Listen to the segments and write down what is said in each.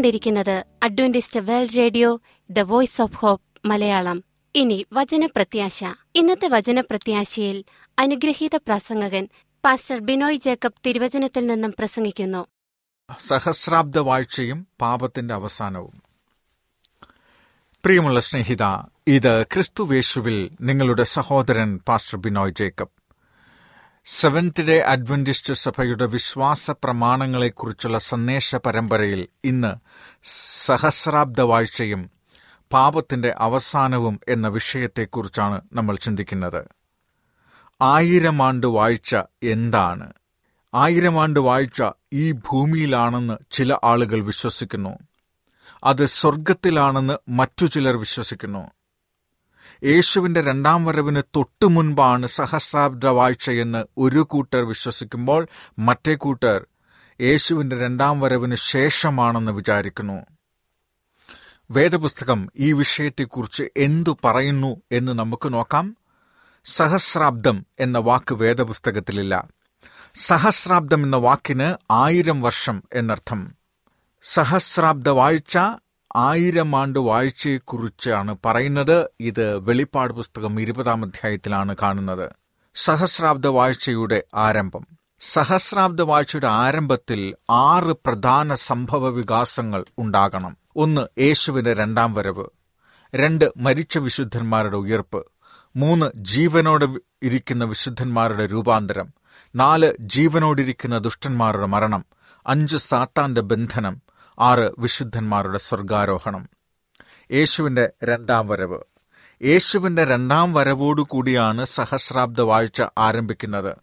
കേട്ടുകൊണ്ടിരിക്കുന്നത് Adventist World Radio the Voice of Hope Malayalam. ഇനി വചനപ്രത്യാശ. ഇന്നത്തെ വചനപ്രത്യാശയിൽ അനുഗ്രഹീത പ്രസംഗകൻ പാസ്റ്റർ ബിനോയ് ജേക്കബ് തിരുവചനത്തിൽ നിന്നും പ്രസംഗിക്കുന്നു. സഹസ്രാബ്ദ വാഴ്ചയും പാപത്തിന്റെ അവസാനവും. പ്രിയമുള്ള സ്നേഹിത ഇത് ക്രിസ്തുവേശുവിൽ നിങ്ങളുടെ സഹോദരൻ pastor Binoy Jacob. Seventh Day Adventist സഭയുടെ വിശ്വാസ പ്രമാണങ്ങളെക്കുറിച്ചുള്ള സന്ദേശ പരമ്പരയിൽ ഇന്ന് സഹസ്രാബ്ദ വാഴ്ചയും പാപത്തിന്റെ അവസാനവും എന്ന വിഷയത്തെക്കുറിച്ചാണ് നമ്മൾ ചിന്തിക്കുന്നത്. ആയിരം ആണ്ട് വാഴ്ച എന്താണ്? ആയിരം ആണ്ട് വാഴ്ച ഈ ഭൂമിയിലാണെന്ന് ചില ആളുകൾ വിശ്വസിക്കുന്നു. അത് സ്വർഗത്തിലാണെന്ന് മറ്റു ചിലർ വിശ്വസിക്കുന്നു. യേശുവിന്റെ രണ്ടാം വരവിന് തൊട്ടു മുൻപാണ് സഹസ്രാബ്ദ വാഴ്ചയെന്ന് ഒരു കൂട്ടർ വിശ്വസിക്കുമ്പോൾ മറ്റേ കൂട്ടർ യേശുവിന്റെ രണ്ടാം വരവിന് ശേഷമാണെന്ന് വിചാരിക്കുന്നു. വേദപുസ്തകം ഈ വിഷയത്തെക്കുറിച്ച് എന്തു പറയുന്നു എന്ന് നമുക്ക് നോക്കാം. സഹസ്രാബ്ദം എന്ന വാക്ക് വേദപുസ്തകത്തിലില്ല. സഹസ്രാബ്ദം എന്ന വാക്കിന് ആയിരം വർഷം എന്നർത്ഥം. സഹസ്രാബ്ദ വാഴ്ച ആയിരം ആണ്ട് വാഴ്ചയെക്കുറിച്ചാണ് പറയുന്നത്. ഇത് വെളിപ്പാട് പുസ്തകം ഇരുപതാം അധ്യായത്തിലാണ് കാണുന്നത്. സഹസ്രാബ്ദ വാഴ്ചയുടെ ആരംഭം. സഹസ്രാബ്ദ വാഴ്ചയുടെ ആരംഭത്തിൽ ആറ് പ്രധാന സംഭവ വികാസങ്ങൾ ഉണ്ടാകണം. ഒന്ന് യേശുവിന്റെ രണ്ടാം വരവ് രണ്ട് മരിച്ച വിശുദ്ധന്മാരുടെ ഉയർപ്പ് മൂന്ന് ജീവനോട് ഇരിക്കുന്ന വിശുദ്ധന്മാരുടെ രൂപാന്തരം നാല് ജീവനോടിരിക്കുന്ന ദുഷ്ടന്മാരുടെ മരണം അഞ്ച് സാത്താന്റെ ബന്ധനം ആറ് വിശുദ്ധന്മാരുടെ സ്വർഗാരോഹണം. യേശുവിന്റെ രണ്ടാം വരവ്. യേശുവിന്റെ രണ്ടാം വരവോടുകൂടിയാണ് സഹസ്രാബ്ദ വാഴ്ച ആരംഭിക്കുന്നത്.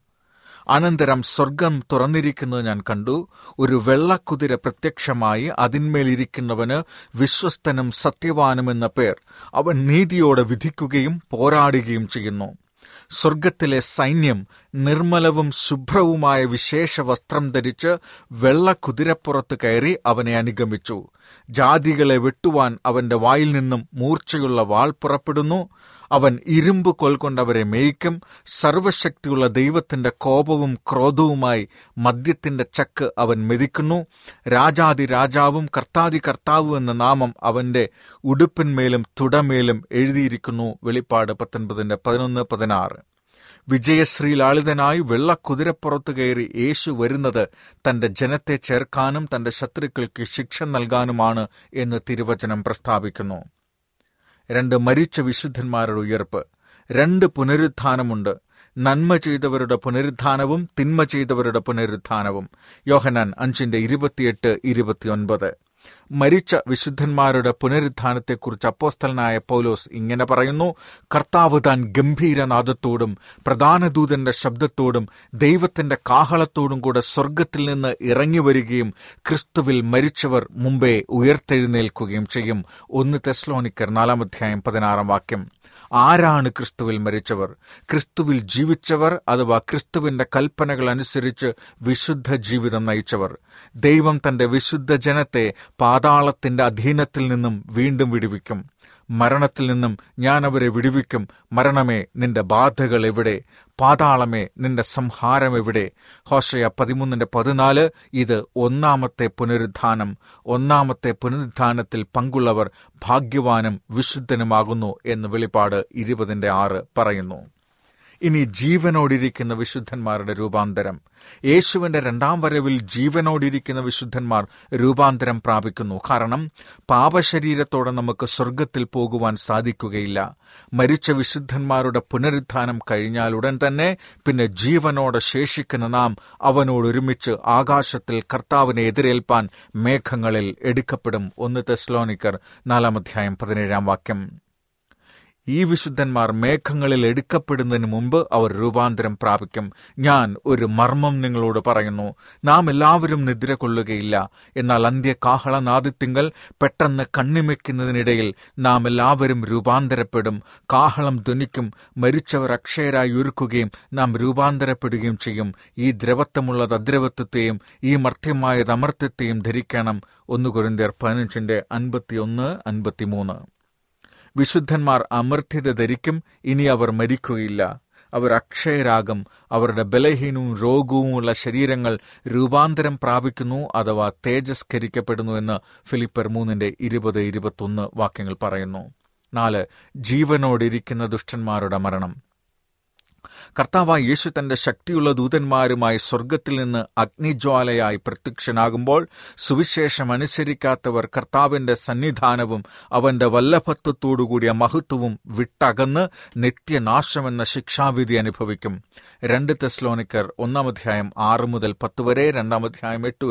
അനന്തരം സ്വർഗം തുറന്നിരിക്കുന്നത് ഞാൻ കണ്ടു. ഒരു വെള്ളക്കുതിര പ്രത്യക്ഷമായി അതിന്മേലിരിക്കുന്നവന് വിശ്വസ്തനും സത്യവാനും എന്ന പേർ. അവൻ നീതിയോടെ വിധിക്കുകയും പോരാടുകയും ചെയ്യുന്നു. സ്വർഗത്തിലെ സൈന്യം നിർമ്മലവും ശുഭ്രവുമായ വിശേഷ വസ്ത്രം ധരിച്ച് വെള്ള കുതിരപ്പുറത്ത് കയറി അവനെ അനുഗമിച്ചു. ജാതികളെ വെട്ടുവാൻ അവന്റെ വായിൽ നിന്നും മൂർച്ചയുള്ള വാൾ പുറപ്പെടുന്നു. അവൻ ഇരുമ്പ് കൊൽക്കൊണ്ടവരെ മേയ്ക്കും. സർവശക്തിയുള്ള ദൈവത്തിന്റെ കോപവും ക്രോധവുമായി മദ്യത്തിന്റെ ചക്ക് അവൻ മെതിക്കുന്നു. രാജാതി രാജാവും കർത്താതി കർത്താവും എന്ന നാമം അവന്റെ ഉടുപ്പിന്മേലും തുടമേലും എഴുതിയിരിക്കുന്നു. വെളിപ്പാട് പത്തൊൻപതിന്റെ പതിനൊന്ന് പതിനാറ്. വിജയശ്രീ ലാളിതനായി വെള്ളക്കുതിരപ്പുറത്ത് കയറി യേശു വരുന്നത് തന്റെ ജനത്തെ ചേർക്കാനും തന്റെ ശത്രുക്കൾക്ക് ശിക്ഷ നൽകാനുമാണ് എന്ന് തിരുവചനം പ്രസ്താവിക്കുന്നു. രണ്ട് മരിച്ച വിശുദ്ധന്മാരുടെ ഉയർപ്പ്. രണ്ട് പുനരുത്ഥാനമുണ്ട്. നന്മ ചെയ്തവരുടെ പുനരുത്ഥാനവും തിന്മ ചെയ്തവരുടെ പുനരുത്ഥാനവും. യോഹനാൻ അഞ്ചിന്റെ ഇരുപത്തിയെട്ട് ഇരുപത്തിയൊൻപത്. മരിച്ച വിശുദ്ധന്മാരുടെ പുനരുദ്ധാനത്തെക്കുറിച്ച് അപ്പോസ്തലനായ പൗലോസ് ഇങ്ങനെ പറയുന്നു കർത്താവ് താൻ ഗംഭീരനാദത്തോടും പ്രധാനദൂതന്റെ ശബ്ദത്തോടും ദൈവത്തിന്റെ കാഹളത്തോടും കൂടെ സ്വർഗത്തിൽ നിന്ന് ഇറങ്ങി വരികയും ക്രിസ്തുവിൽ മരിച്ചവർ മുമ്പേ ഉയർത്തെഴുന്നേൽക്കുകയും ചെയ്യും. ഒന്ന് തെസ്ലോണിക്കർ നാലാം അധ്യായം പതിനാറാം വാക്യം. ആരാണ് ക്രിസ്തുവിൽ മരിച്ചവർ? ക്രിസ്തുവിൽ ജീവിച്ചവർ അഥവാ ക്രിസ്തുവിന്റെ കൽപ്പനകൾ അനുസരിച്ച് വിശുദ്ധ ജീവിതം നയിച്ചവർ? ദൈവം തന്റെ വിശുദ്ധ ജനത്തെ പാതാളത്തിന്റെ അധീനത്തിൽ നിന്നും വീണ്ടും വിടുവിക്കും. മരണത്തിൽ നിന്നും ഞാൻ അവരെ വിടുവിക്കും. മരണമേ നിന്റെ ബാധകൾ എവിടെ? പാതാളമേ നിന്റെ സംഹാരം എവിടെ? ഹോഷയ പതിമൂന്നിന്റെ പതിനാല് ഇത് ഒന്നാമത്തെ പുനരുദ്ധാനം ഒന്നാമത്തെ പുനരുദ്ധാനത്തിൽ പങ്കുള്ളവർ ഭാഗ്യവാനും വിശുദ്ധനുമാകുന്നു എന്ന് വെളിപ്പാട് ഇരുപതിന്റെ ആറ് പറയുന്നു. ഇനി ജീവനോടിരിക്കുന്ന വിശുദ്ധന്മാരുടെ രൂപാന്തരം. യേശുവിന്റെ രണ്ടാം വരവിൽ ജീവനോടിരിക്കുന്ന വിശുദ്ധന്മാർ രൂപാന്തരം പ്രാപിക്കുന്നു. കാരണം പാപശരീരത്തോടെ നമുക്ക് സ്വർഗത്തിൽ പോകുവാൻ സാധിക്കുകയില്ല. മരിച്ച വിശുദ്ധന്മാരുടെ പുനരുത്ഥാനം കഴിഞ്ഞാലുടൻ തന്നെ പിന്നെ ജീവനോടെ ശേഷിക്കുന്ന നാം അവനോടൊരുമിച്ച് ആകാശത്തിൽ കർത്താവിനെ എതിരേൽപ്പാൻ മേഘങ്ങളിൽ എടുക്കപ്പെടും. ഒന്ന് തെസ്ലോനിക്കർ നാലാം അധ്യായം പതിനേഴാം വാക്യം. ഈ വിശുദ്ധന്മാർ മേഘങ്ങളിൽ എടുക്കപ്പെടുന്നതിന് മുമ്പ് അവർ രൂപാന്തരം പ്രാപിക്കും. ഞാൻ ഒരു മർമ്മം നിങ്ങളോട് പറയുന്നു. നാം എല്ലാവരും നിദ്ര കൊള്ളുകയില്ല. എന്നാൽ അന്ത്യ കാഹളനാദിത്യങ്ങൾ പെട്ടെന്ന് കണ്ണിമയ്ക്കുന്നതിനിടയിൽ നാം എല്ലാവരും രൂപാന്തരപ്പെടും. കാഹളം ധ്വനിക്കും മരിച്ചവർ അക്ഷയരായി ഒരുക്കുകയും നാം രൂപാന്തരപ്പെടുകയും ചെയ്യും. ഈ ദ്രവത്വമുള്ളത് അദ്രവത്വത്തെയും ഈ മർത്യമായത് അമർത്യത്തെയും ധരിക്കണം. ഒന്ന് കുരിന്തിയർ പതിനഞ്ചിന്റെ അൻപത്തിയൊന്ന് അൻപത്തിമൂന്ന്. വിശുദ്ധന്മാർ അമർത്യത ധരിക്കും ഇനി അവർ മരിക്കുകയില്ല. അവർ അക്ഷയരാഗം അവരുടെ ബലഹീനവും രോഗവുമുള്ള ശരീരങ്ങൾ രൂപാന്തരം പ്രാപിക്കുന്നു അഥവാ തേജസ്കരിക്കപ്പെടുന്നു എന്ന് ഫിലിപ്പർ മൂന്നിന്റെ ഇരുപത് ഇരുപത്തൊന്ന് വാക്യങ്ങൾ പറയുന്നു. നാല് ജീവനോടിരിക്കുന്ന ദുഷ്ടന്മാരുടെ മരണം. കർത്താവായ യേശു തന്റെ ശക്തിയുള്ള ദൂതന്മാരുമായി സ്വർഗത്തിൽ നിന്ന് അഗ്നിജ്വാലയായി പ്രത്യക്ഷനാകുമ്പോൾ സുവിശേഷം അനുസരിക്കാത്തവർ കർത്താവിന്റെ സന്നിധാനവും അവന്റെ വല്ലഭത്വത്തോടുകൂടിയ മഹത്വവും വിട്ടകന്ന് നിത്യനാശമെന്ന ശിക്ഷാവിധി അനുഭവിക്കും. രണ്ട് തെസ്ലോനിക്കർ ഒന്നാം അധ്യായം ആറ് മുതൽ പത്ത് വരെ രണ്ടാം അധ്യായം എട്ട്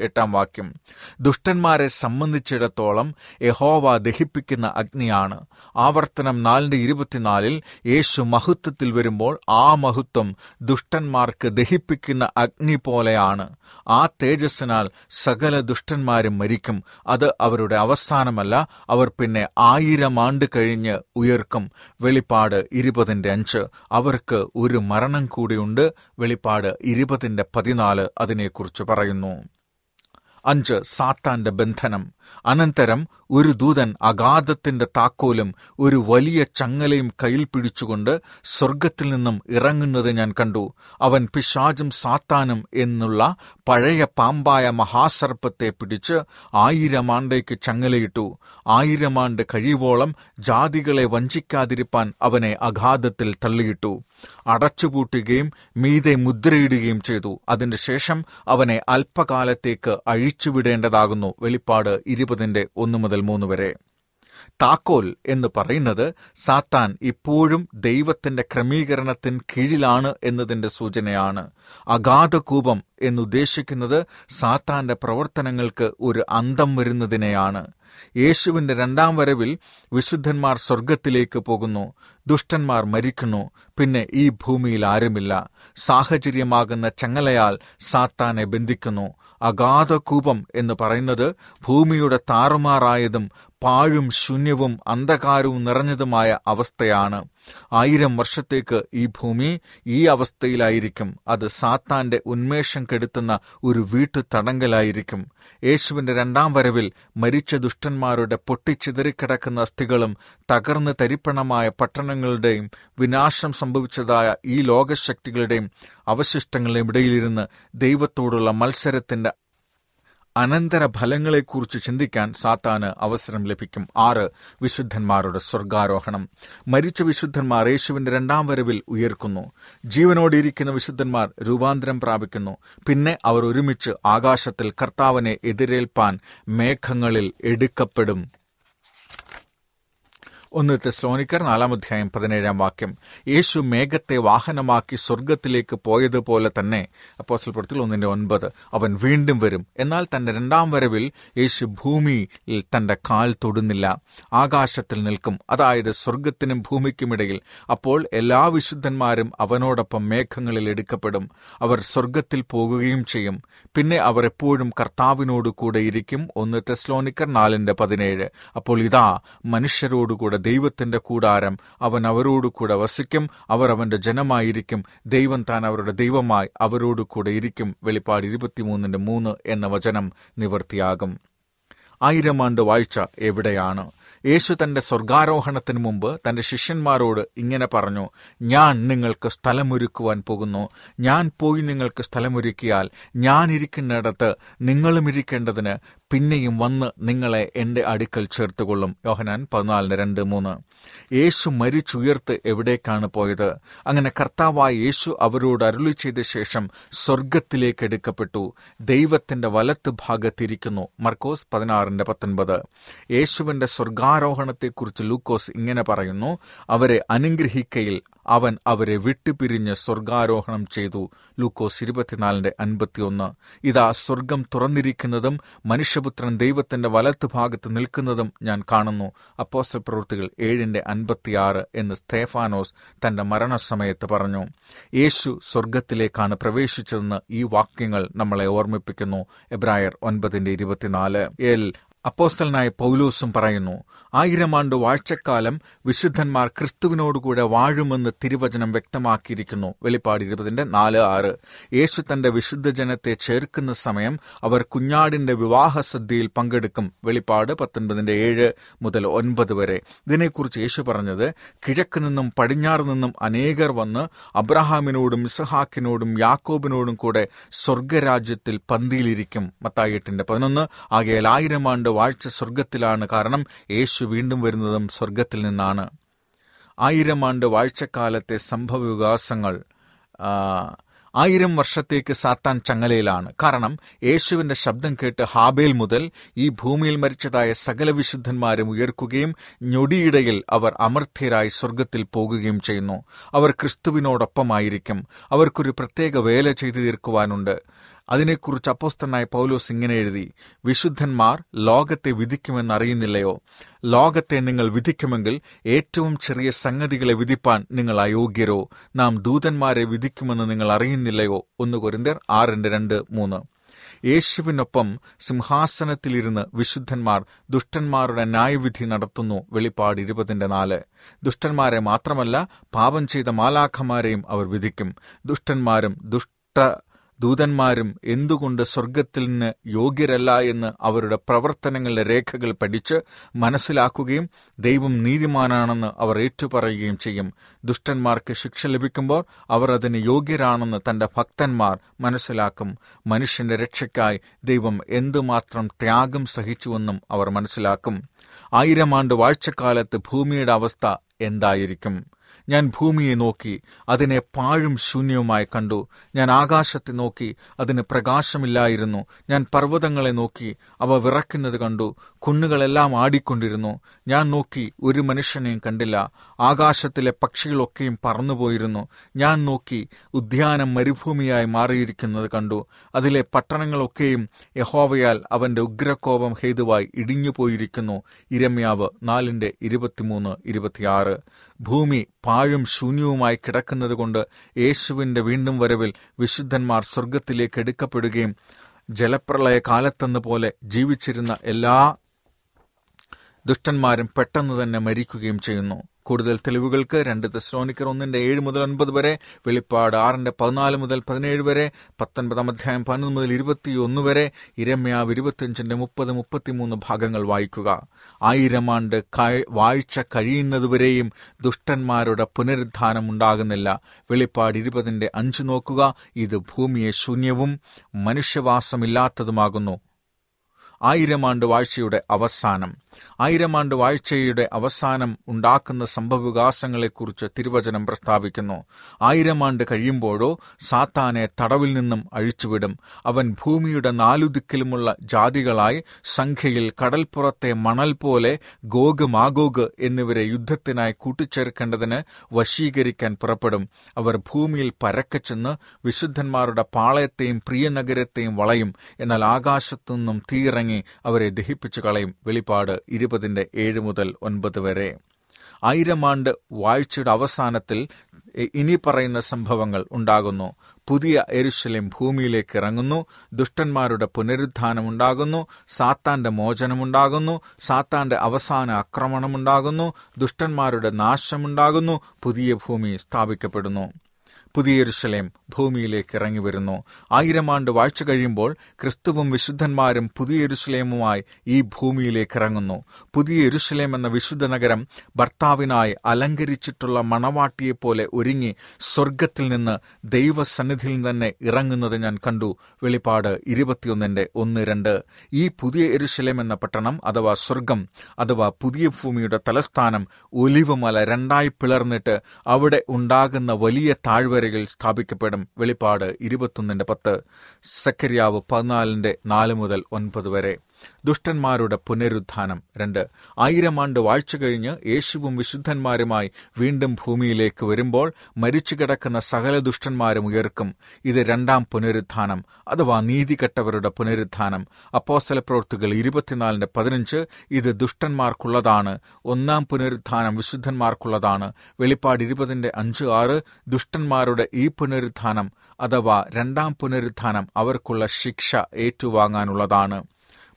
എട്ടാം വാക്യം. ദുഷ്ടന്മാരെ സംബന്ധിച്ചിടത്തോളം യഹോവ ദഹിപ്പിക്കുന്ന അഗ്നിയാണ്. ആവർത്തനം നാലിന്റെ ഇരുപത്തിനാലിൽ യേശു മഹത്വത്തിൽ വരുമ്പോൾ ആ മഹത്വം ദുഷ്ടന്മാർക്ക് ദഹിപ്പിക്കുന്ന അഗ്നി പോലെയാണ്. ആ തേജസ്സിനാൽ സകല ദുഷ്ടന്മാരും മരിക്കും. അത് അവരുടെ അവസാനമല്ല അവർ പിന്നെ ആയിരം ആണ്ട് കഴിഞ്ഞ് ഉയർക്കും. വെളിപ്പാട് ഇരുപതിന്റെ അഞ്ച്. അവർക്ക് ഒരു മരണം കൂടിയുണ്ട്. വെളിപ്പാട് ഇരുപതിന്റെ പതിനാല് അതിനെക്കുറിച്ച് പറയുന്നു. അഞ്ച്. സാത്താന്റെ ബന്ധനം. അനന്തരം ഒരു ദൂതൻ അഗാധത്തിന്റെ താക്കോലും ഒരു വലിയ ചങ്ങലയും കയ്യിൽ പിടിച്ചുകൊണ്ട് സ്വർഗത്തിൽ നിന്നും ഇറങ്ങുന്നത് ഞാൻ കണ്ടു. അവൻ പിശാചും സാത്താനും എന്നുള്ള പഴയ പാമ്പായ മഹാസർപ്പത്തെ പിടിച്ച് ആയിരം ആണ്ടേക്ക് ചങ്ങലയിട്ടു. ആയിരം ആണ്ട് കഴിയുവോളം ജാതികളെ വഞ്ചിക്കാതിരിപ്പാൻ അവനെ അഗാധത്തിൽ തള്ളിയിട്ടു. അടച്ചുപൂട്ടുകയും മീതെ മുദ്രയിടുകയും ചെയ്തു. അതിന്റെ ശേഷം അവനെ അല്പകാലത്തേക്ക് അഴിച്ചുവിടേണ്ടതാകുന്നു. വെളിപ്പാട് ഇരുപതിന്റെ ഒന്ന് മുതൽ മൂന്ന് വരെ. താക്കോൽ എന്ന് പറയുന്നത് സാത്താൻ ഇപ്പോഴും ദൈവത്തിന്റെ ക്രമീകരണത്തിന് കീഴിലാണ് എന്നതിന്റെ സൂചനയാണ്. അഗാധകൂപം എന്നുദ്ദേശിക്കുന്നത് സാത്താന്റെ പ്രവർത്തനങ്ങൾക്ക് ഒരു അന്തം വരുന്നതിനെയാണ്. യേശുവിന്റെ രണ്ടാം വരവിൽ വിശുദ്ധന്മാർ സ്വർഗത്തിലേക്ക് പോകുന്നു ദുഷ്ടന്മാർ മരിക്കുന്നു പിന്നെ ഈ ഭൂമിയിൽ ആരുമില്ല. സാഹചര്യമാകുന്ന ചങ്ങലയാൽ സാത്താനെ ബന്ധിക്കുന്നു. അഗാധകൂപം എന്ന് പറയുന്നത് ഭൂമിയുടെ താറുമാറായതും പാഴും ശൂന്യവും അന്ധകാരവും നിറഞ്ഞതുമായ അവസ്ഥയാണ് ആയിരം വർഷത്തേക്ക് ഈ ഭൂമി ഈ അവസ്ഥയിലായിരിക്കും. അത് സാത്താന്റെ ഉന്മേഷം കെടുത്തുന്ന ഒരു വീട്ടു തടങ്കലായിരിക്കും യേശുവിന്റെ രണ്ടാം വരവിൽ മരിച്ച ദുഷ്ടന്മാരുടെ പൊട്ടിച്ചിതറിക്കിടക്കുന്ന അസ്ഥികളും തകർന്ന് തരിപ്പണമായ പട്ടണങ്ങളുടെയും വിനാശം സംഭവിച്ചതായ ഈ ലോകശക്തികളുടെയും അവശിഷ്ടങ്ങളുടെയും ഇടയിലിരുന്ന് ദൈവത്തോടുള്ള മത്സരത്തിന്റെ അനന്തര ഫലങ്ങളെക്കുറിച്ച് ചിന്തിക്കാൻ സാത്താന് അവസരം ലഭിക്കും. ആറ് വിശുദ്ധന്മാരുടെ സ്വർഗാരോഹണം. മരിച്ച വിശുദ്ധന്മാർ യേശുവിന്റെ രണ്ടാം വരവിൽ ഉയർക്കുന്നു. ജീവനോടിയിരിക്കുന്ന വിശുദ്ധന്മാർ രൂപാന്തരം പ്രാപിക്കുന്നു. പിന്നെ അവർ ഒരുമിച്ച് ആകാശത്തിൽ കർത്താവിനെ എതിരേൽപ്പാൻ മേഘങ്ങളിൽ എടുക്കപ്പെടും. ഒന്ന് തെസ്ലോനിക്കർ നാലാം അധ്യായം പതിനേഴാം വാക്യം. യേശു മേഘത്തെ വാഹനമാക്കി സ്വർഗത്തിലേക്ക് പോയതുപോലെ തന്നെ അപ്പോസ്റ്റൽ പ്രവൃത്തിയിൽ ഒന്നിന്റെ ഒൻപത് അവൻ വീണ്ടും വരും. എന്നാൽ തന്റെ രണ്ടാം വരവിൽ യേശു ഭൂമിയിൽ തന്റെ കാൽ തൊടുന്നില്ല. ആകാശത്തിൽ നിൽക്കും. അതായത് സ്വർഗത്തിനും ഭൂമിക്കുമിടയിൽ. അപ്പോൾ എല്ലാ വിശുദ്ധന്മാരും അവനോടൊപ്പം മേഘങ്ങളിൽ എടുക്കപ്പെടും. അവർ സ്വർഗത്തിൽ പോകുകയും ചെയ്യും. പിന്നെ അവർ എപ്പോഴും കർത്താവിനോട് കൂടെ ഇരിക്കും. ഒന്ന് തെസ്ലോനിക്കർ നാലിന്റെ പതിനേഴ്. അപ്പോൾ ഇതാ മനുഷ്യരോടുകൂടെ ദൈവത്തിന്റെ കൂടാരം അവൻ അവരോട് കൂടെ വസിക്കും അവർ അവന്റെ ജനമായിരിക്കും. ദൈവം താൻ അവരുടെ ദൈവമായി അവരോട് കൂടെ ഇരിക്കും. വെളിപ്പാട് ഇരുപത്തിമൂന്നിന്റെ മൂന്ന് എന്ന വചനം നിവർത്തിയാകും. ആയിരം ആണ്ട് വാഴ്ച എവിടെയാണ്? യേശു തന്റെ സ്വർഗാരോഹണത്തിന് മുമ്പ് തന്റെ ശിഷ്യന്മാരോട് ഇങ്ങനെ പറഞ്ഞു ഞാൻ നിങ്ങൾക്ക് സ്ഥലമൊരുക്കുവാൻ പോകുന്നു. ഞാൻ പോയി നിങ്ങൾക്ക് സ്ഥലമൊരുക്കിയാൽ ഞാൻ ഇരിക്കുന്നിടത്ത് നിങ്ങളും ഇരിക്കേണ്ടതിന് പിന്നെയും വന്ന് നിങ്ങളെ എന്റെ അടുക്കൽ ചേർത്തുകൊള്ളും. യോഹനാൻ പതിനാലിന് രണ്ട് മൂന്ന്. യേശു മരിച്ചുയർത്ത് എവിടേക്കാണ് പോയത്? അങ്ങനെ കർത്താവായ യേശു അവരോട് അരുളി ചെയ്ത ശേഷം സ്വർഗത്തിലേക്ക് എടുക്കപ്പെട്ടു. ദൈവത്തിന്റെ വലത്ത് ഭാഗത്തിരിക്കുന്നു. മർക്കോസ് പതിനാറിന്റെ പത്തൊൻപത്. യേശുവിന്റെ സ്വർഗാരോഹണത്തെക്കുറിച്ച് ലൂക്കോസ് ഇങ്ങനെ പറയുന്നു അവരെ അനുഗ്രഹിക്കയിൽ അവൻ അവരെ വിട്ടുപിരിഞ്ഞ് സ്വർഗാരോഹണം ചെയ്തു. ലൂക്കോസ് ഇരുപത്തിനാലിന്റെ അൻപത്തിയൊന്ന്. ഇതാ സ്വർഗം തുറന്നിരിക്കുന്നതും മനുഷ്യപുത്രൻ ദൈവത്തിന്റെ വലത്തുഭാഗത്ത് നിൽക്കുന്നതും ഞാൻ കാണുന്നു. അപ്പോസ്റ്റൽ പ്രവൃത്തികൾ ഏഴിന്റെ അൻപത്തിയാറ് എന്ന് സ്തേഫാനോസ് തന്റെ മരണസമയത്ത് പറഞ്ഞു. യേശു സ്വർഗത്തിലേക്കാണ് പ്രവേശിച്ചതെന്ന് ഈ വാക്യങ്ങൾ നമ്മളെ ഓർമ്മിപ്പിക്കുന്നു. എബ്രായർ ഒൻപതിന്റെ ഇരുപത്തിനാല്. എൽ അപ്പോസ്തലനായ പൗലോസും പറയുന്നു ആയിരം ആണ്ട് വാഴ്ചക്കാലം വിശുദ്ധന്മാർ ക്രിസ്തുവിനോടുകൂടെ വാഴുമെന്ന് തിരുവചനം വ്യക്തമാക്കിയിരിക്കുന്നു. വെളിപ്പാട് ഇരുപതിന്റെ നാല് ആറ്. യേശു തന്റെ വിശുദ്ധ ജനത്തെ ചേർക്കുന്ന സമയം അവർ കുഞ്ഞാടിന്റെ വിവാഹ സദ്യയിൽ പങ്കെടുക്കും. വെളിപ്പാട് പത്തൊൻപതിന്റെ ഏഴ് മുതൽ ഒൻപത് വരെ. ഇതിനെക്കുറിച്ച് യേശു പറഞ്ഞത് കിഴക്ക് നിന്നും പടിഞ്ഞാറ് നിന്നും അനേകർ വന്ന് അബ്രഹാമിനോടും ഇസഹാക്കിനോടും യാക്കോബിനോടും കൂടെ സ്വർഗരാജ്യത്തിൽ പന്തിയിലിരിക്കും. മത്തായി എട്ടിന്റെ പതിനൊന്ന്. ആകയാൽ ആയിരം ആണ്ട് വാഴ്ച സ്വർഗത്തിലാണ് കാരണം യേശു വീണ്ടും വരുന്നതും സ്വർഗത്തിൽ നിന്നാണ്. ആയിരം ആണ്ട് വാഴ്ചക്കാലത്തെ സംഭവ വികാസങ്ങൾ ആയിരം വർഷത്തേക്ക് സാത്താൻ ചങ്ങലയിലാണ്. കാരണം യേശുവിന്റെ ശബ്ദം കേട്ട് ഹാബേൽ മുതൽ ഈ ഭൂമിയിൽ മരിച്ചതായ സകല വിശുദ്ധന്മാരും ഉയർക്കുകയും ഞൊടിയിടയിൽ അവർ അമർത്യരായി സ്വർഗത്തിൽ പോകുകയും ചെയ്യുന്നു. അവർ ക്രിസ്തുവിനോടൊപ്പമായിരിക്കും. അവർക്കൊരു പ്രത്യേക വേല ചെയ്തു തീർക്കുവാനുണ്ട്. അതിനെക്കുറിച്ച് അപ്പോസ്തനായ പൗലോസ് ഇങ്ങനെ എഴുതി വിശുദ്ധന്മാർ ലോകത്തെ വിധിക്കുമെന്ന് അറിയുന്നില്ലയോ? ലോകത്തെ നിങ്ങൾ വിധിക്കുമെങ്കിൽ ഏറ്റവും ചെറിയ സംഗതികളെ വിധിപ്പാൻ നിങ്ങൾ അയോഗ്യരോ? നാം ദൂതന്മാരെ വിധിക്കുമെന്ന് നിങ്ങൾ അറിയുന്നില്ലയോ? ഒന്ന് കൊരിന്തർ ആറിന്റെ രണ്ട് മൂന്ന്. യേശുവിനൊപ്പം സിംഹാസനത്തിലിരുന്ന് വിശുദ്ധന്മാർ ദുഷ്ടന്മാരുടെ ന്യായവിധി നടത്തുന്നു. വെളിപ്പാട് ഇരുപതിന്റെ നാല്. ദുഷ്ടന്മാരെ മാത്രമല്ല പാപം ചെയ്ത മാലാഖമാരെയും അവർ വിധിക്കും. ദുഷ്ടന്മാരും ദുഷ്ട ദൂതന്മാരും എന്തുകൊണ്ട് സ്വർഗത്തിൽ നിന്ന് യോഗ്യരല്ല എന്ന് അവരുടെ പ്രവർത്തനങ്ങളുടെ രേഖകൾ പഠിച്ച് മനസ്സിലാക്കുകയും ദൈവം നീതിമാനാണെന്ന് അവർ ഏറ്റുപറയുകയും ചെയ്യും. ദുഷ്ടന്മാർക്ക് ശിക്ഷ ലഭിക്കുമ്പോൾ അവർ അതിന് യോഗ്യരാണെന്ന് തന്റെ ഭക്തന്മാർ മനസ്സിലാക്കും. മനുഷ്യന്റെ രക്ഷയ്ക്കായി ദൈവം എന്തുമാത്രം ത്യാഗം സഹിച്ചുവെന്നും അവർ മനസ്സിലാക്കും. ആയിരം ആണ്ട് വാഴ്ചക്കാലത്ത് ഭൂമിയുടെ അവസ്ഥ എന്തായിരിക്കും? ഞാൻ ഭൂമിയെ നോക്കി അതിനെ പാഴും ശൂന്യവുമായി കണ്ടു. ഞാൻ ആകാശത്തെ നോക്കി അതിന് പ്രകാശമില്ലായിരുന്നു. ഞാൻ പർവതങ്ങളെ നോക്കി അവ വിറയ്ക്കുന്നത് കണ്ടു. കുന്നുകളെല്ലാം ആടിക്കൊണ്ടിരുന്നു. ഞാൻ നോക്കി ഒരു മനുഷ്യനെയും കണ്ടില്ല. ആകാശത്തിലെ പക്ഷികളൊക്കെയും പറന്നുപോയിരുന്നു. ഞാൻ നോക്കി ഉദ്യാനം മരുഭൂമിയായി മാറിയിരിക്കുന്നത് കണ്ടു. അതിലെ പട്ടണങ്ങളൊക്കെയും യഹോവയാൽ അവന്റെ ഉഗ്രകോപം ഹേതുവായി ഇടിഞ്ഞുപോയിരിക്കുന്നു. ഇരമ്യാവ് നാലിന്റെ ഇരുപത്തിമൂന്ന് ഇരുപത്തിയാറ്. ഭൂമി പാഴും ശൂന്യവുമായി കിടക്കുന്നതുകൊണ്ട് യേശുവിന്റെ വീണ്ടും വരവിൽ വിശുദ്ധന്മാർ സ്വർഗത്തിലേക്ക് എടുക്കപ്പെടുകയും ജലപ്രളയ കാലത്തെന്നപോലെ ജീവിച്ചിരുന്ന എല്ലാ ദുഷ്ടന്മാരും പെട്ടെന്ന് തന്നെ മരിക്കുകയും ചെയ്യുന്നു. കൂടുതൽ തെളിവുകൾക്ക് രണ്ട് തെസ്ലോണിക്കർ ഒന്നിന്റെ ഏഴ് മുതൽ ഒൻപത് വരെ വെളിപ്പാട് ആറിന്റെ പതിനാല് മുതൽ പതിനേഴ് വരെ പത്തൊൻപതാം അധ്യായം പതിനൊന്ന് മുതൽ ഇരുപത്തിയൊന്ന് വരെ ഇരമ്യാവ് ഇരുപത്തിയഞ്ചിന്റെ മുപ്പത് മുപ്പത്തിമൂന്ന് ഭാഗങ്ങൾ വായിക്കുക. ആയിരം ആണ്ട് വായിച്ച കഴിയുന്നതുവരെയും ദുഷ്ടന്മാരുടെ പുനരുദ്ധാനം ഉണ്ടാകുന്നില്ല. വെളിപ്പാട് ഇരുപതിന്റെ അഞ്ച് നോക്കുക. ഇത് ഭൂമിയെ ശൂന്യവും മനുഷ്യവാസമില്ലാത്തതുമാകുന്നു. ആയിരം ആണ്ട് വാഴ്ചയുടെ അവസാനം. ആയിരം ആണ്ട് വാഴ്ചയുടെ അവസാനം ഉണ്ടാക്കുന്ന സംഭവവികാസങ്ങളെക്കുറിച്ച് തിരുവചനം പ്രസ്താവിക്കുന്നു. ആയിരം ആണ്ട് കഴിയുമ്പോഴോ സാത്താനെ തടവിൽ നിന്നും അഴിച്ചുവിടും. അവൻ ഭൂമിയുടെ നാലു ദിക്കിലുമുള്ള ജാതികളായി സംഖ്യയിൽ കടൽപ്പുറത്തെ മണൽ പോലെ ഗോഗ് മാഗോഗ് എന്നിവരെ യുദ്ധത്തിനായി കൂട്ടിച്ചേർക്കേണ്ടതിന് വശീകരിക്കാൻ പുറപ്പെടും. അവർ ഭൂമിയിൽ പരക്കെ ചെന്ന് വിശുദ്ധന്മാരുടെ പാളയത്തെയും പ്രിയനഗരത്തെയും വളയും എന്നാൽ ആകാശത്തു നിന്നും തീയിറങ്ങി അവരെ ദഹിപ്പിച്ചു കളയും വെളിപ്പാട്. ഇരുപതിന്റെ ഏഴ് മുതൽ ഒൻപത് വരെ. ആയിരം ആണ്ട് വാഴ്ചയുടെ അവസാനത്തിൽ ഇനി പറയുന്ന സംഭവങ്ങൾ ഉണ്ടാകുന്നു. പുതിയ എരുശലേം ഭൂമിയിലേക്ക് ഇറങ്ങുന്നു. ദുഷ്ടന്മാരുടെ പുനരുദ്ധാനമുണ്ടാകുന്നു സാത്താന്റെ മോചനമുണ്ടാകുന്നു സാത്താന്റെ അവസാന ആക്രമണമുണ്ടാകുന്നു ദുഷ്ടന്മാരുടെ നാശമുണ്ടാകുന്നു പുതിയ ഭൂമി സ്ഥാപിക്കപ്പെടുന്നു. പുതിയ യെരുശലേം ഭൂമിയിലേക്ക് ഇറങ്ങി വരുന്നു ആയിരം ആണ്ട് വാഴ്ച കഴിയുമ്പോൾ ക്രിസ്തുവും വിശുദ്ധന്മാരും പുതിയ യെരുശലേമുമായി ഈ ഭൂമിയിലേക്ക് ഇറങ്ങുന്നു. പുതിയ യെരുശലേം എന്ന വിശുദ്ധ നഗരം ഭർത്താവിനായി അലങ്കരിച്ചിട്ടുള്ള മണവാട്ടിയെപ്പോലെ ഒരുങ്ങി സ്വർഗത്തിൽ നിന്ന് ദൈവസന്നിധിയിൽ തന്നെ ഇറങ്ങുന്നത് ഞാൻ കണ്ടു. വെളിപ്പാട് ഇരുപത്തിയൊന്നിന്റെ ഒന്ന് രണ്ട്. ഈ പുതിയ എരുശലേം എന്ന പട്ടണം അഥവാ സ്വർഗം അഥവാ പുതിയ ഭൂമിയുടെ തലസ്ഥാനം ഒലിവുമല രണ്ടായി പിളർന്നിട്ട് അവിടെ ഉണ്ടാകുന്ന വലിയ താഴ്വരകൾ സ്ഥാപിക്കപ്പെടും വെളിപ്പാട് ഇരുപത്തൊന്നിന്റെ പത്ത്. സക്കരിയാവ് പതിനാലിന്റെ നാല് മുതൽ ഒൻപത് വരെ. ദുഷ്ടന്മാരുടെ പുനരുത്ഥാനം. രണ്ട് ആയിരം ആണ്ട് വാഴ്ച കഴിഞ്ഞ് യേശുവും വിശുദ്ധന്മാരുമായി വീണ്ടും ഭൂമിയിലേക്ക് വരുമ്പോൾ മരിച്ചു കിടക്കുന്ന സകല ദുഷ്ടന്മാരും ഉയർക്കും. ഇത് രണ്ടാം പുനരുത്ഥാനം അഥവാ നീതികെട്ടവരുടെ പുനരുത്ഥാനം. അപ്പോസ്തല പ്രവൃത്തികൾ ഇരുപത്തിനാലിന്റെ പതിനഞ്ച് ഇത് ദുഷ്ടന്മാർക്കുള്ളതാണ്. ഒന്നാം പുനരുത്ഥാനം വിശുദ്ധന്മാർക്കുള്ളതാണ്. വെളിപ്പാട് ഇരുപതിന്റെ അഞ്ച് ആറ് ദുഷ്ടന്മാരുടെ ഈ പുനരുത്ഥാനം അഥവാ രണ്ടാം പുനരുത്ഥാനം അവർക്കുള്ള ശിക്ഷ ഏറ്റുവാങ്ങാനുള്ളതാണ്.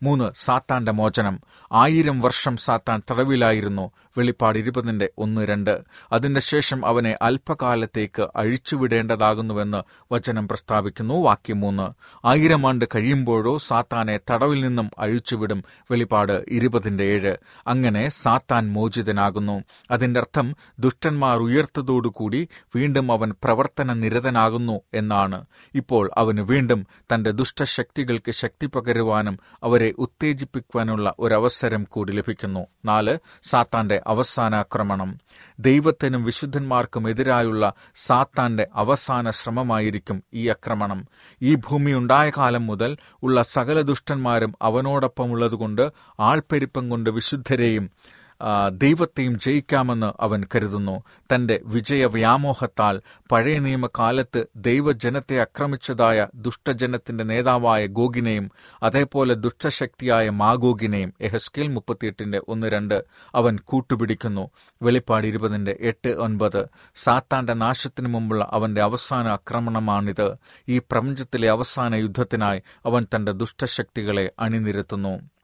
മൂന്ന് സാത്താന്റെ മോചനം. ആയിരം വർഷം സാത്താൻ തടവിലായിരുന്നു വെളിപ്പാട് ഇരുപതിന്റെ ഒന്ന് രണ്ട്. അതിന്റെ ശേഷം അവനെ അല്പകാലത്തേക്ക് അഴിച്ചുവിടേണ്ടതാകുന്നുവെന്ന് വചനം പ്രസ്താവിക്കുന്നു. വാക്യം മൂന്ന്. ആയിരം ആണ്ട് കഴിയുമ്പോഴോ സാത്താനെ തടവിൽ നിന്നും അഴിച്ചുവിടും. വെളിപ്പാട് ഇരുപതിന്റെ ഏഴ്. അങ്ങനെ സാത്താൻ മോചിതനാകുന്നു. അതിന്റെ അർത്ഥം ദുഷ്ടന്മാർ ഉയർത്തതോടുകൂടി വീണ്ടും അവൻ പ്രവർത്തന നിരതനാകുന്നു എന്നാണ്. ഇപ്പോൾ അവന് വീണ്ടും തന്റെ ദുഷ്ടശക്തികൾക്ക് ശക്തി പകരുവാനും അവരെ ഉത്തേജിപ്പിക്കുവാനുള്ള ഒരവസരം കൂടി ലഭിക്കുന്നു. നാല്. സാത്താന്റെ അവസാനാക്രമണം. ദൈവത്തിനും വിശുദ്ധന്മാർക്കും എതിരായുള്ള സാത്താന്റെ അവസാന ശ്രമമായിരിക്കും ഈ ആക്രമണം. ഈ ഭൂമി ഉണ്ടായ കാലം മുതൽ ഉള്ള സകല ദുഷ്ടന്മാരും അവനോടൊപ്പമുള്ളതുകൊണ്ട് ആൾപ്പെരുപ്പം കൊണ്ട് വിശുദ്ധരെയും ദൈവത്തെയും ജയിക്കാമെന്ന് അവൻ കരുതുന്നു. തന്റെ വിജയവ്യാമോഹത്താൽ പഴയ നിയമകാലത്ത് ദൈവജനത്തെ ആക്രമിച്ചതായ ദുഷ്ടജനത്തിന്റെ നേതാവായ ഗോഗിനെയും അതേപോലെ ദുഷ്ടശക്തിയായ മാഗോഗിനെയും എഹസ്കിൽ മുപ്പത്തിയെട്ടിന്റെ ഒന്ന് രണ്ട് അവൻ കൂട്ടുപിടിക്കുന്നു. വെളിപ്പാട് ഇരുപതിന്റെ എട്ട് ഒൻപത്. സാത്താന്റെ നാശത്തിനു മുമ്പുള്ള അവന്റെ അവസാന ആക്രമണമാണിത്. ഈ പ്രപഞ്ചത്തിലെ അവസാന യുദ്ധത്തിനായി അവൻ തന്റെ ദുഷ്ടശക്തികളെ അണിനിരത്തുന്നു.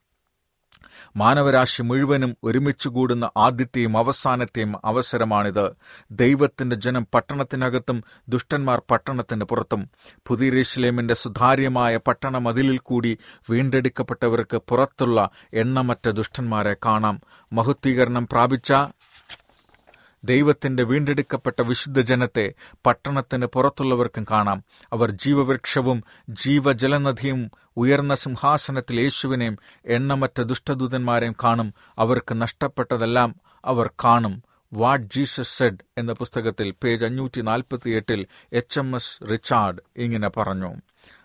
മാനവരാശി മുഴുവനും ഒരുമിച്ച് കൂടുന്ന ആദ്യത്തെയും അവസാനത്തെയും അവസരമാണിത്. ദൈവത്തിന്റെ ജനം പട്ടണത്തിനകത്തും ദുഷ്ടന്മാർ പട്ടണത്തിന് പുറത്തും. പുതിയരേശ്ലേമിന്റെ സുതാര്യമായ പട്ടണ മതിലിൽ കൂടി വീണ്ടെടുക്കപ്പെട്ടവർക്ക് പുറത്തുള്ള എണ്ണമറ്റ ദുഷ്ടന്മാരെ കാണാം. മഹുദ്ധീകരണം പ്രാപിച്ച ദൈവത്തിന്റെ വീണ്ടെടുക്കപ്പെട്ട വിശുദ്ധ ജനത്തെ പട്ടണത്തിന് പുറത്തുള്ളവർക്കും കാണാം. അവർ ജീവവൃക്ഷവും ജീവജലനദിയും ഉയർന്ന സിംഹാസനത്തിൽ യേശുവിനെയും എണ്ണമറ്റ ദുഷ്ടദൂതന്മാരെയും കാണും. അവർക്ക് നഷ്ടപ്പെട്ടതെല്ലാം അവർ കാണും. വാട്ട് ജീസസ് സെഡ് എന്ന പുസ്തകത്തിൽ പേജ് അഞ്ഞൂറ്റി നാൽപ്പത്തിയെട്ടിൽ എച്ച് എം എസ് റിച്ചാർഡ് ഇങ്ങനെ പറഞ്ഞു.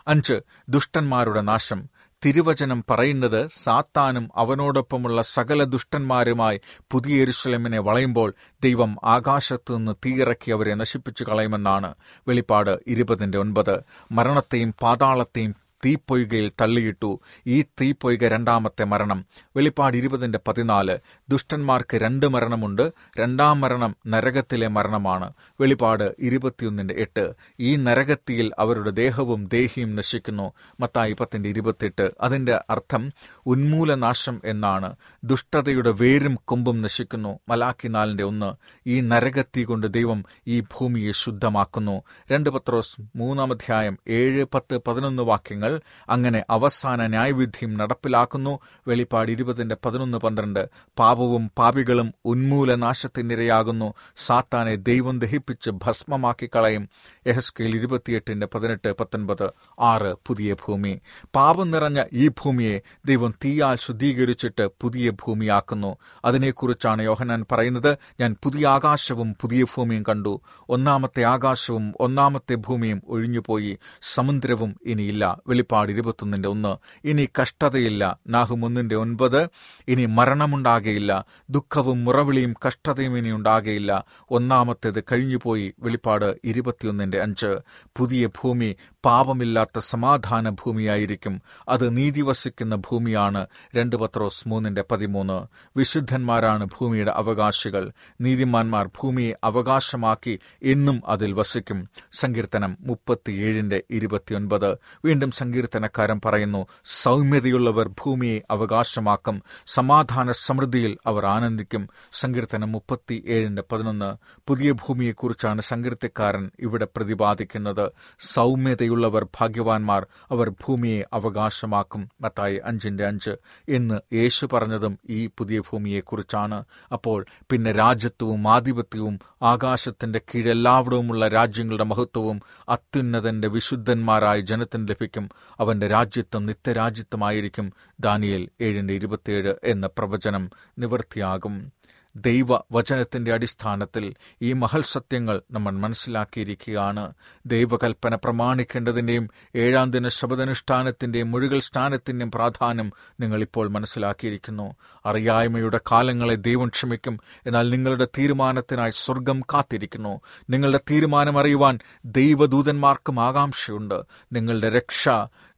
അഞ്ച് ദുഷ്ടന്മാരുടെ നാശം. തിരുവചനം പറയുന്നത് സാത്താനും അവനോടൊപ്പമുള്ള സകല ദുഷ്ടന്മാരുമായി പുതിയ എരുശലമിനെ വളയുമ്പോൾ ദൈവം ആകാശത്തു നിന്ന് തീയിറക്കി അവരെ നശിപ്പിച്ചു കളയുമെന്നാണ് വെളിപ്പാട് ഇരുപതിന്റെ ഒൻപത്. മരണത്തെയും പാതാളത്തെയും തീപ്പൊയ്കയിൽ തള്ളിയിട്ടു ഈ തീപ്പൊയ്ക രണ്ടാമത്തെ മരണം. വെളിപ്പാട് ഇരുപതിന്റെ പതിനാല്. ദുഷ്ടന്മാർക്ക് രണ്ട് മരണമുണ്ട്. രണ്ടാം മരണം നരകത്തിലെ മരണമാണ്. വെളിപ്പാട് ഇരുപത്തിയൊന്നിന്റെ എട്ട്. ഈ നരകത്തിയിൽ അവരുടെ ദേഹവും ദേഹിയും നശിക്കുന്നു. മത്തായി പത്തിന്റെ ഇരുപത്തിയെട്ട് അതിന്റെ അർത്ഥം ഉന്മൂലനാശം എന്നാണ്. ദുഷ്ടതയുടെ വേരും കൊമ്പും നശിക്കുന്നു. മലാക്കി നാലിന്റെ ഒന്ന്. ഈ നരകത്തി കൊണ്ട് ദൈവം ഈ ഭൂമിയെ ശുദ്ധമാക്കുന്നു. രണ്ട് പത്രോസ് മൂന്നാം അധ്യായം ഏഴ് പത്ത് പതിനൊന്ന് വാക്യങ്ങൾ അങ്ങനെ അവസാന ന്യായവിധിയും നടപ്പിലാക്കുന്നു. വെളിപ്പാട് ഇരുപതിന്റെ പതിനൊന്ന് പന്ത്രണ്ട്. പാപവും പാപികളും ഉന്മൂലനാശത്തിനിരയാകുന്നു. സാത്താനെ ദൈവം ദഹിപ്പിച്ച് ഭസ്മമാക്കി കളയും എഹസ്കേൽ ഇരുപത്തിയെട്ടിന്റെ പതിനെട്ട് പത്തൊൻപത് ആറ് പുതിയ ഭൂമി. പാപം നിറഞ്ഞ ഈ ഭൂമിയെ ദൈവം തീയാൽ ശുദ്ധീകരിച്ചിട്ട് പുതിയ ഭൂമിയാക്കുന്നു. അതിനെക്കുറിച്ചാണ് യോഹനാൻ പറയുന്നത്. ഞാൻ പുതിയ ആകാശവും പുതിയ ഭൂമിയും കണ്ടു. ഒന്നാമത്തെ ആകാശവും ഒന്നാമത്തെ ഭൂമിയും ഒഴിഞ്ഞുപോയി. സമുദ്രവും ഇനിയില്ല. വെളിപ്പാട് ഇരുപത്തൊന്നിന്റെ ഒന്ന്. ഇനി കഷ്ടതയില്ല. നാഹും ഒന്നിന്റെ ഒൻപത്. ഇനി മരണമുണ്ടാകയില്ല. ദുഃഖവും മുറവിളിയും കഷ്ടതയും ഇനി ഉണ്ടാകയില്ല. ഒന്നാമത്തേത് കഴിഞ്ഞുപോയി. വെളിപ്പാട് ഇരുപത്തിയൊന്നിന്റെ അഞ്ച് പുതിയ ഭൂമി പാപമില്ലാത്ത സമാധാന ഭൂമിയായിരിക്കും അത് നീതി വസിക്കുന്ന ഭൂമിയാണ്. രണ്ട് പത്രോസ് മൂന്നിന്റെ പതിമൂന്ന്. വിശുദ്ധന്മാരാണ് ഭൂമിയുടെ അവകാശികൾ. നീതിമാന്മാർ ഭൂമിയെ അവകാശമാക്കി എന്നും അതിൽ വസിക്കും. സങ്കീർത്തനം മുപ്പത്തിയേഴിന്റെ ഇരുപത്തിയൊൻപത്. വീണ്ടും സങ്കീർത്തനക്കാരൻ പറയുന്നു സൗമ്യതയുള്ളവർ ഭൂമിയെ അവകാശമാക്കും. സമാധാന സമൃദ്ധിയിൽ അവർ ആനന്ദിക്കും. സങ്കീർത്തനം മുപ്പത്തിയേഴിന്റെ പതിനൊന്ന്. പുതിയ ഭൂമിയെക്കുറിച്ചാണ് സങ്കീർത്തക്കാരൻ ഇവിടെ പ്രതിപാദിക്കുന്നത്. സൗമ്യതയുള്ളവർ ഭാഗ്യവാന്മാർ അവർ ഭൂമിയെ അവകാശമാക്കും. മത്തായി അഞ്ചിന്റെ അഞ്ച്. എന്ന് യേശു പറഞ്ഞതും ഈ പുതിയ ഭൂമിയെക്കുറിച്ചാണ്. അപ്പോൾ പിന്നെ രാജ്യത്വവും ആധിപത്യവും ആകാശത്തിന്റെ കീഴെല്ലാവിടവുമുള്ള രാജ്യങ്ങളുടെ മഹത്വവും അത്യുന്നതന്റെ വിശുദ്ധന്മാരായ ജനത്തിന് ലഭിക്കും. അവന്റെ രാജ്യത്വം നിത്യരാജ്യത്വമായിരിക്കും. ദാനിയേൽ ഏഴിന്റെ ഇരുപത്തിയേഴ് എന്ന പ്രവചനം നിവൃത്തിയാകും ദൈവ വചനത്തിന്റെ അടിസ്ഥാനത്തിൽ ഈ മഹൽ സത്യങ്ങൾ നമ്മൾ മനസ്സിലാക്കിയിരിക്കുകയാണ്. ദൈവകൽപ്പന പ്രമാണിക്കേണ്ടതിന്റെയും ഏഴാം ദിന ശബദനുഷ്ഠാനത്തിന്റെയും മുഴുകൽ സ്ഥാനത്തിന്റെയും പ്രാധാന്യം നിങ്ങളിപ്പോൾ മനസ്സിലാക്കിയിരിക്കുന്നു. അറിയായ്മയുടെ കാലങ്ങളെ ദൈവം ക്ഷമിക്കും എന്നാൽ നിങ്ങളുടെ തീരുമാനത്തിനായി സ്വർഗം കാത്തിരിക്കുന്നു. നിങ്ങളുടെ തീരുമാനം അറിയുവാൻ ദൈവദൂതന്മാർക്കും ആകാംക്ഷയുണ്ട്. നിങ്ങളുടെ രക്ഷ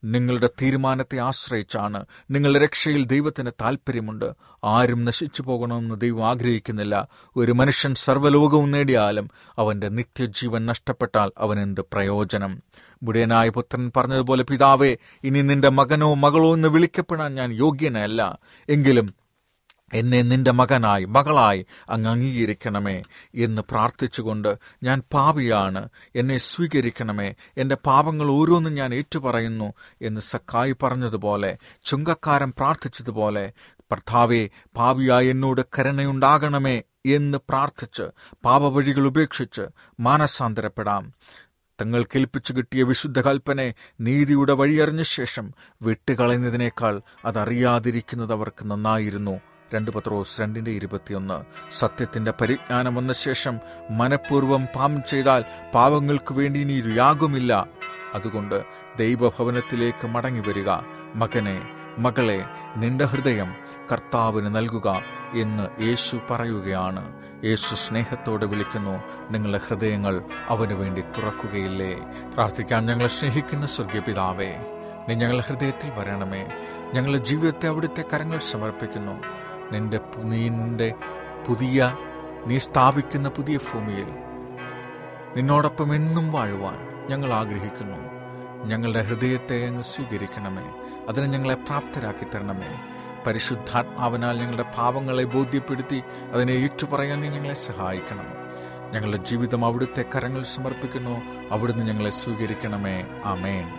നിങ്ങളുടെ തീരുമാനത്തെ ആശ്രയിച്ചാണ്. നിങ്ങളുടെ രക്ഷയിൽ ദൈവത്തിന് താൽപ്പര്യമുണ്ട്. ആരും നശിച്ചു പോകണമെന്ന് ദൈവം ആഗ്രഹിക്കുന്നില്ല. ഒരു മനുഷ്യൻ സർവലോകവും നേടിയാലും അവന്റെ നിത്യജീവൻ നഷ്ടപ്പെട്ടാൽ അവനെന്ത് പ്രയോജനം? ബുഡേനായ പുത്രൻ പറഞ്ഞതുപോലെ പിതാവേ ഇനി നിന്റെ മകനോ മകളോ എന്ന് വിളിക്കപ്പെടാൻ ഞാൻ യോഗ്യനല്ല. എങ്കിലും എന്നെ നിന്റെ മകനായി മകളായി അങ്ങ് അംഗീകരിക്കണമേ എന്ന് പ്രാർത്ഥിച്ചുകൊണ്ട് ഞാൻ പാപിയാണ്. എന്നെ സ്വീകരിക്കണമേ. എന്റെ പാപങ്ങൾ ഓരോന്നും ഞാൻ ഏറ്റുപറയുന്നു എന്ന് സക്കായി പറഞ്ഞതുപോലെ ചുങ്കക്കാരൻ പ്രാർത്ഥിച്ചതുപോലെ ഭർത്താവെ പാപിയായി എന്നോട് കരുണയുണ്ടാകണമേ എന്ന് പ്രാർത്ഥിച്ച് പാപവഴികൾ ഉപേക്ഷിച്ച് മാനസാന്തരപ്പെടാം. തങ്ങൾ കേൾപ്പിച്ചു കിട്ടിയ വിശുദ്ധ കൽപ്പനെ നീതിയുടെ വഴിയറിഞ്ഞ ശേഷം വിട്ടുകളയുന്നതിനേക്കാൾ അതറിയാതിരിക്കുന്നത് അവർക്ക് നന്നായിരുന്നു. രണ്ട് പത്രോസ് രണ്ടിന്റെ ഇരുപത്തിയൊന്ന്. സത്യത്തിന്റെ പരിജ്ഞാനം വന്ന ശേഷം മനഃപൂർവം പാപം ചെയ്താൽ പാവങ്ങൾക്ക് വേണ്ടി ഇനി യാഗമില്ല അതുകൊണ്ട് ദൈവഭവനത്തിലേക്ക് മടങ്ങി വരിക മകനെ മകളെ നിന്റെ ഹൃദയം കർത്താവിന് നൽകുക എന്ന് യേശു പറയുകയാണ്. യേശു സ്നേഹത്തോടെ വിളിക്കുന്നു. നിങ്ങളുടെ ഹൃദയങ്ങൾ അവന് വേണ്ടി തുറക്കുകയില്ലേ? പ്രാർത്ഥിക്കാൻ ഞങ്ങളെ സ്നേഹിക്കുന്ന സ്വർഗീയപിതാവേ നീ ഞങ്ങളുടെ ഹൃദയത്തിൽ വരണമേ. ഞങ്ങളുടെ ജീവിതത്തെ അവിടുത്തെ കരങ്ങൾ സമർപ്പിക്കുന്നു. നിന്റെ നിന്റെ പുതിയ നീ സ്ഥാപിക്കുന്ന പുതിയ ഭൂമിയിൽ നിന്നോടൊപ്പം എന്നും വാഴുവാൻ ഞങ്ങൾ ആഗ്രഹിക്കുന്നു. ഞങ്ങളുടെ ഹൃദയത്തെ അങ്ങ് സ്വീകരിക്കണമേ. അതിനെ ഞങ്ങളെ പ്രാപ്തരാക്കി തരണമേ. പരിശുദ്ധാത്മാവിനാൽ ഞങ്ങളുടെ പാവങ്ങളെ ബോധ്യപ്പെടുത്തി അതിനെ ഏറ്റുപറയാൻ നീ ഞങ്ങളെ സഹായിക്കണം. ഞങ്ങളുടെ ജീവിതം അവിടുത്തെ കരങ്ങൾ സമർപ്പിക്കുന്നു. അവിടുന്ന് ഞങ്ങളെ സ്വീകരിക്കണമേ. അമേൻ